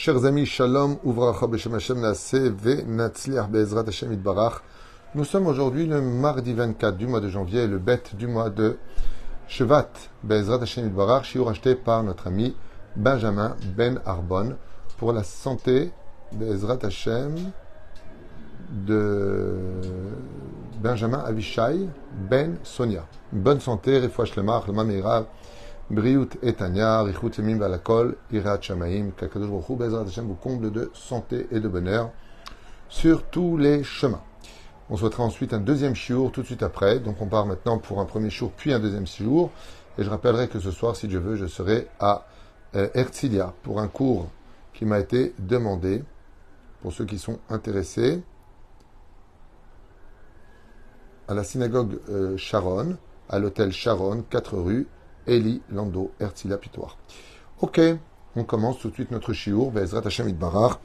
Chers amis, Shalom, Uvracha Beshem Hashem Ve Natzliach Be'ezrat Hashem Itbarach. Nous sommes aujourd'hui le mardi 24 du mois de janvier, le bête du mois de Shevat Be'ezrat Hashem Itbarach, shiur acheté par notre ami Benjamin Ben Arbon pour la santé Be'ezrat Hashem de Benjamin Avishai Ben Sonia. Bonne santé, Refouach Lemar, Lema Meira, Briut Etania, Richut Yemim Balakol, Irat Shamaim, Kakadosh Baruch Bezrat Hashem vous comble de santé et de bonheur sur tous les chemins. On souhaitera ensuite un deuxième chiour tout de suite après. Donc on part maintenant pour un premier jour puis un deuxième jour. Et je rappellerai que ce soir, si Dieu veut, je serai à euh, Herzliya pour un cours qui m'a été demandé pour ceux qui sont intéressés à la synagogue euh, Sharon, à l'hôtel Sharon, 4 rue Eli Lando Herzliya Pitoire. Ok, on commence tout de suite notre chiour, Bezrat Hashem Barar,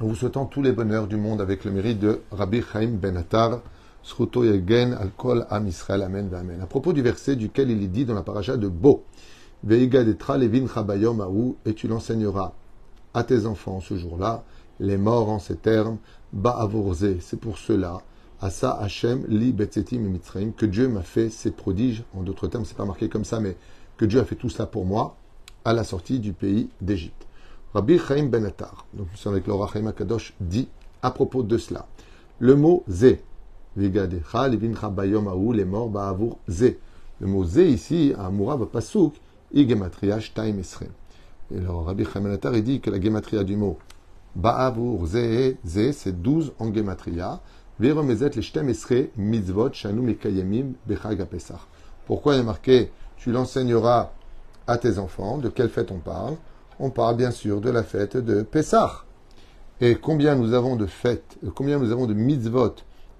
en vous souhaitant tous les bonheurs du monde avec le mérite de Rabbi Chaim Ben Attar, Sruto Yegen Al-Kol Am Israël, Amen Amen. À propos du verset duquel il est dit dans la paracha de Bo, Veiga Detra Levin Chabayom Aou, et tu l'enseigneras à tes enfants ce jour-là, les morts en ces termes, Ba'avorze, c'est pour cela, Asa Hashem li betzetim et mitzraim, que Dieu m'a fait ces prodiges, en d'autres termes, c'est pas marqué comme ça, mais que Dieu a fait tout cela pour moi, à la sortie du pays d'Égypte. Rabbi Chaim Ben Attar, donc nous sommes avec Laura Chaim Akadosh, dit à propos de cela, le mot Zé, Vigadecha, Levincha Bayom Aou, les morts Ba'avour Zé. Le mot Zé ici, à Mourav Pasuk, Igematria Shtaim Esrem. Et alors Rabbi Chaim Ben Attar, il dit que la gematria du mot Ba'avour Zé, Zé, c'est 12 en gematria, pourquoi il est marqué Tu l'enseigneras à tes enfants De quelle fête on parle? On parle bien sûr de la fête de Pessah. Et combien nous avons de fêtes, combien nous avons de mitzvot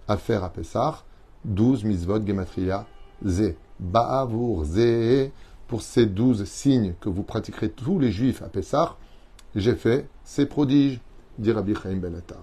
à faire à Pessah 12 mitzvot gematria ze. Ba'avur ze. Pour ces douze signes que vous pratiquerez tous les juifs à Pessah, j'ai fait ces prodiges, dit Rabbi Chaim Ben Attar.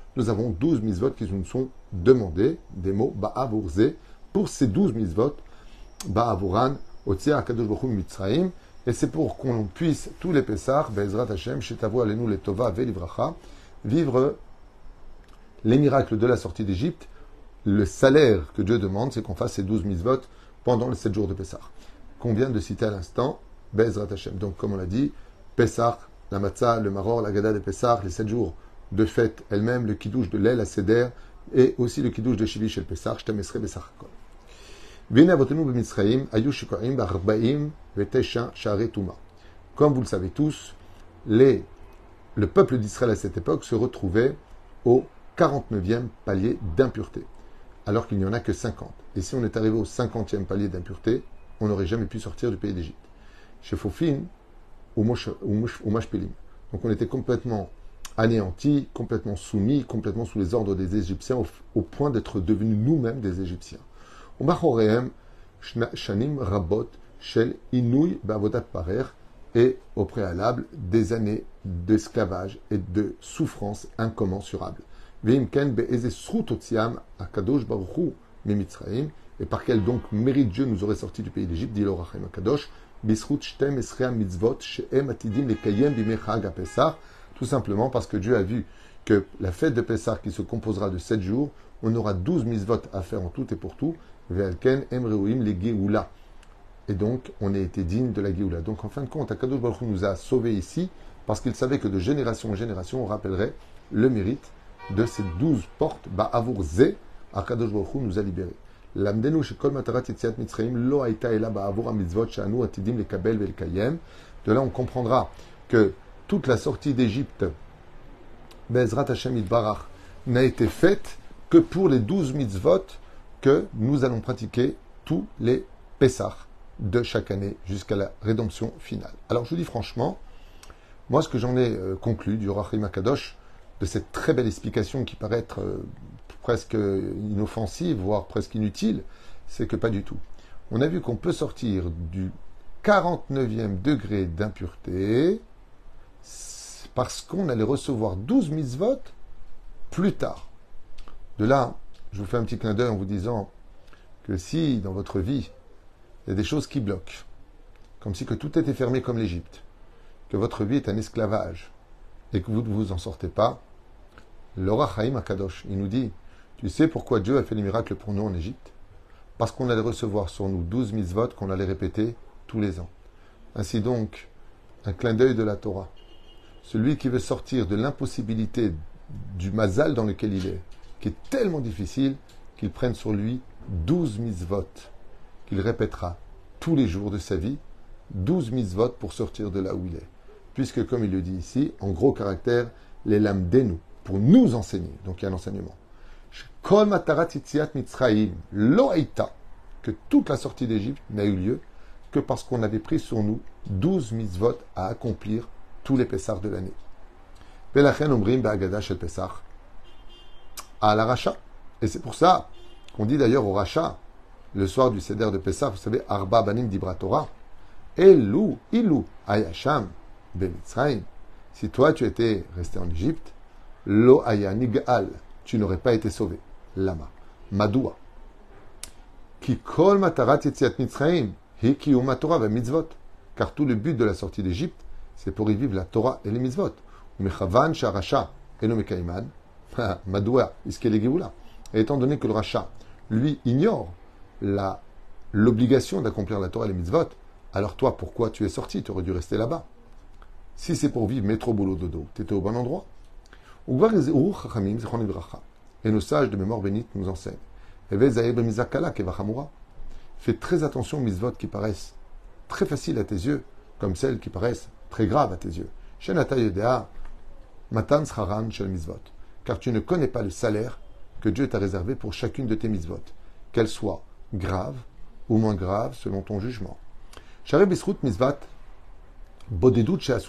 nous avons 12 mitzvot qui nous sont demandés, des mots ba'avurze, pour ces 12 mitzvot, ba'avuran, otzia akadosh baruch mitzraim, et c'est pour qu'on puisse, tous les Pessah, be'ezrat Hashem, shetavo alenu le tova ve'livracha, vivre les miracles de la sortie d'Égypte. Le salaire que Dieu demande, c'est qu'on fasse ces 12 mitzvot pendant les 7 jours de Pessah. Qu'on vient de citer à l'instant, be'ezrat Hashem. Donc, comme on l'a dit, Pessah, la matzah, le maror, la gada de Pessah, les 7 jours de fête elle-même, le kidouche de l'aile à Seder, et aussi le kidouche de Shivish el Pesach, Shtemesre Besachakol. Comme vous le savez tous, les, le peuple d'Israël à cette époque se retrouvait au 49e palier d'impureté, alors qu'il n'y en a que 50. Et si on est arrivé au 50e palier d'impureté, on n'aurait jamais pu sortir du pays d'Égypte. Chez Fofin, ou Mashpelim. Donc on était complètement anéantis, complètement soumis, complètement sous les ordres des Égyptiens, au, point d'être devenus nous-mêmes des Égyptiens. shanim rabot shel inouy parer et au préalable des années d'esclavage et de souffrance incommensurables. Et par quel donc mérite Dieu nous aurait sorti du pays d'Égypte, dit l'Orachem Akadosh, bisrut shtem esrea mitzvot she'em atidim lekayem bimechag pesach tout simplement parce que Dieu a vu que la fête de Pessah, qui se composera de sept jours, on aura douze mitzvot à faire en tout et pour tout. Velken emreuim les Géoula. Et donc, on a été digne de la Géoula. Donc, en fin de compte, Akadosh Baruch nous a sauvés ici parce qu'il savait que de génération en génération, on rappellerait le mérite de ces douze portes. Ba Avour Ze, Akadosh Baruch nous a libérés. Yitziat mitzrayim lo aita ela ba Avour mitzvot shanu atidim le kabel vel kayem. De là, on comprendra que toute la sortie d'Égypte, Bezrat Hashem Barach, n'a été faite que pour les douze mitzvot que nous allons pratiquer tous les Pessah de chaque année jusqu'à la rédemption finale. Alors je vous dis franchement, Moi, ce que j'en ai euh, conclu du Rachim Akadosh, de cette très belle explication qui paraît être euh, presque inoffensive, voire presque inutile, c'est que pas du tout. On a vu qu'on peut sortir du 49e degré d'impureté parce qu'on allait recevoir 12 mitzvot plus tard. De là, je vous fais un petit clin d'œil en vous disant que si dans votre vie, il y a des choses qui bloquent, comme si tout était fermé comme l'Égypte, que votre vie est un esclavage et que vous ne vous en sortez pas, Laura Chaim Akadosh, il nous dit, tu sais pourquoi Dieu a fait les miracles pour nous en Égypte? Parce qu'on allait recevoir sur nous 12 mitzvot qu'on allait répéter tous les ans. Ainsi donc, un clin d'œil de la Torah. Celui qui veut sortir de l'impossibilité du mazal dans lequel il est, qui est tellement difficile qu'il prenne sur lui 12 mitzvot, qu'il répétera tous les jours de sa vie, 12 mitzvot pour sortir de là où il est. Puisque, comme il le dit ici, en gros caractère, les lames nous, pour nous enseigner. Donc il y a un enseignement. Que toute la sortie d'Égypte n'a eu lieu que parce qu'on avait pris sur nous 12 mitzvot à accomplir tous les Pessars de l'année. À la Racha. Et c'est pour ça qu'on dit d'ailleurs au Racha, le soir du Seder de Pessah, vous savez, Arba Banim Dibra Torah, Elou, Ilou, Ayasham, Bemitzraim. Si toi tu étais resté en Égypte, Lo Ayanigal, tu n'aurais pas été sauvé. Lama. Madoua. Ki kol matarat Mitzraim, Torah mitzvot. Car tout le but de la sortie d'Égypte, c'est pour y vivre la Torah et les mitzvot. Mechavan sharasha, eno mekaiman, madoua, iskele Et étant donné que le rachat, lui, ignore la, l'obligation d'accomplir la Torah et les mitzvot, alors toi, pourquoi tu es sorti? Tu aurais dû rester là-bas. Si c'est pour vivre métro, boulot, dodo, tu étais au bon endroit. Et nos sages de mémoire bénite nous enseignent. Fais très attention aux mitzvot qui paraissent très faciles à tes yeux, comme celles qui paraissent très graves à tes yeux. Car tu ne connais pas le salaire que Dieu t'a réservé pour chacune de tes mitzvot, qu'elles soient graves ou moins graves selon ton jugement.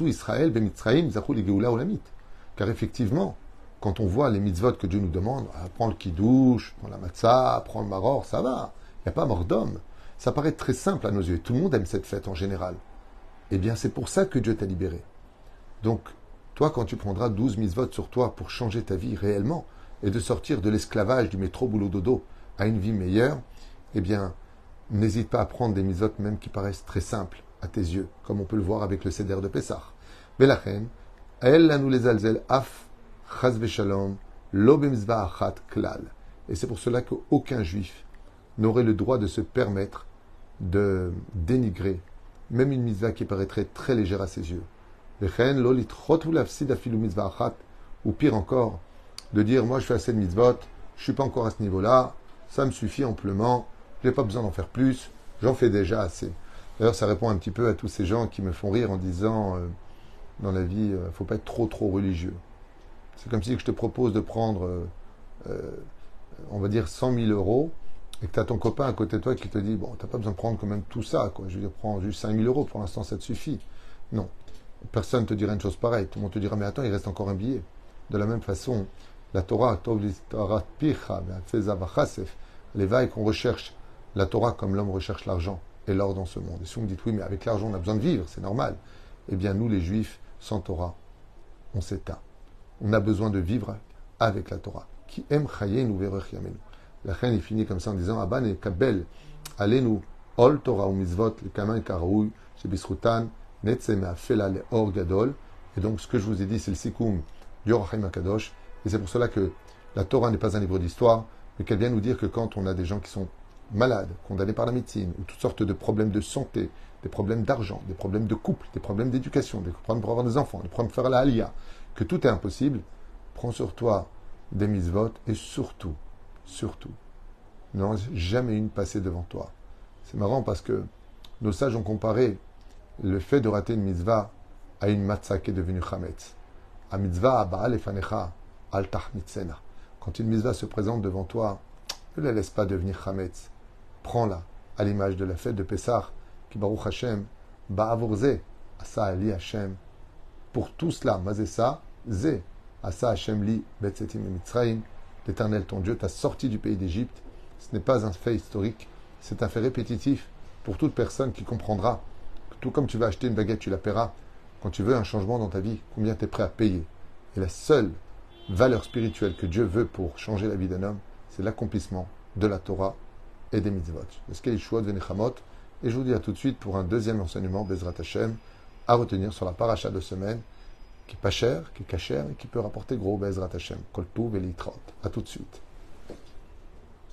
Israël Car effectivement, quand on voit les mitzvot que Dieu nous demande, ah, prends le kidouche, prends la matzah, prends le maror, ça va. Il n'y a pas mort d'homme. Ça paraît très simple à nos yeux. Tout le monde aime cette fête en général. Eh bien, c'est pour ça que Dieu t'a libéré. Donc, toi, quand tu prendras 12 mitzvot sur toi pour changer ta vie réellement et de sortir de l'esclavage du métro boulot dodo à une vie meilleure, eh bien, n'hésite pas à prendre des mitzvot même qui paraissent très simples à tes yeux, comme on peut le voir avec le Seder de Pessah. Belachem, elle nous les af chaz veshalom lo achat klal. Et c'est pour cela qu'aucun juif n'aurait le droit de se permettre de dénigrer même une mitzvah qui paraîtrait très légère à ses yeux. Ou pire encore, de dire moi je fais assez de mitzvot, je suis pas encore à ce niveau-là, ça me suffit amplement, je n'ai pas besoin d'en faire plus, j'en fais déjà assez. D'ailleurs, ça répond un petit peu à tous ces gens qui me font rire en disant euh, dans la vie, il euh, faut pas être trop trop religieux. C'est comme si je te propose de prendre, euh, on va dire, 100 000 euros et que tu as ton copain à côté de toi qui te dit, bon, tu pas besoin de prendre quand même tout ça, quoi. Je veux dire, prends juste 5 000 euros, pour l'instant, ça te suffit. Non. Personne ne te dira une chose pareille. Tout le monde te dira, mais attends, il reste encore un billet. De la même façon, la Torah, les vagues qu'on recherche la Torah comme l'homme recherche l'argent et l'or dans ce monde. Et si vous me dites, oui, mais avec l'argent, on a besoin de vivre, c'est normal. Eh bien, nous, les Juifs, sans Torah, on s'éteint. On a besoin de vivre avec la Torah. Qui aime nous La reine est finie comme ça en disant, Aban et Kabel, allez-nous, Ol Torah ou Mitzvot, le Kaman Karaoui, Shebisrutan, Netzema Fela le Or Gadol. Et donc, ce que je vous ai dit, c'est le Sikoum du Rachim Akadosh. Et c'est pour cela que la Torah n'est pas un livre d'histoire, mais qu'elle vient nous dire que quand on a des gens qui sont malades, condamnés par la médecine, ou toutes sortes de problèmes de santé, des problèmes d'argent, des problèmes de couple, des problèmes d'éducation, des problèmes pour avoir des enfants, des problèmes pour faire la alia, que tout est impossible, prends sur toi des mises-votes et surtout, surtout, n'en jamais une passée devant toi. C'est marrant parce que nos sages ont comparé le fait de rater une mitzvah à une matzah qui est devenue chametz. A mitzvah ba'al efanecha al Quand une mitzvah se présente devant toi, ne la laisse pas devenir chametz. Prends-la à l'image de la fête de Pessah, qui Baruch Hashem, Ba'avurze, Asa Ali Hashem, pour tout cela. Mazessa, Zé, Asa Hashem li, Betsetim et l'Éternel ton Dieu t'a sorti du pays d'Égypte. Ce n'est pas un fait historique, c'est un fait répétitif pour toute personne qui comprendra. Tout comme tu vas acheter une baguette, tu la paieras. Quand tu veux un changement dans ta vie, combien tu es prêt à payer? Et la seule valeur spirituelle que Dieu veut pour changer la vie d'un homme, c'est l'accomplissement de la Torah et des mitzvot. Le Skeishua de Nechamot. Et je vous dis à tout de suite pour un deuxième enseignement, Bezrat Hashem, à retenir sur la paracha de semaine, qui est pas cher, qui est cachère et qui peut rapporter gros Bezrat Hashem. Koltou Velitrot. À tout de suite.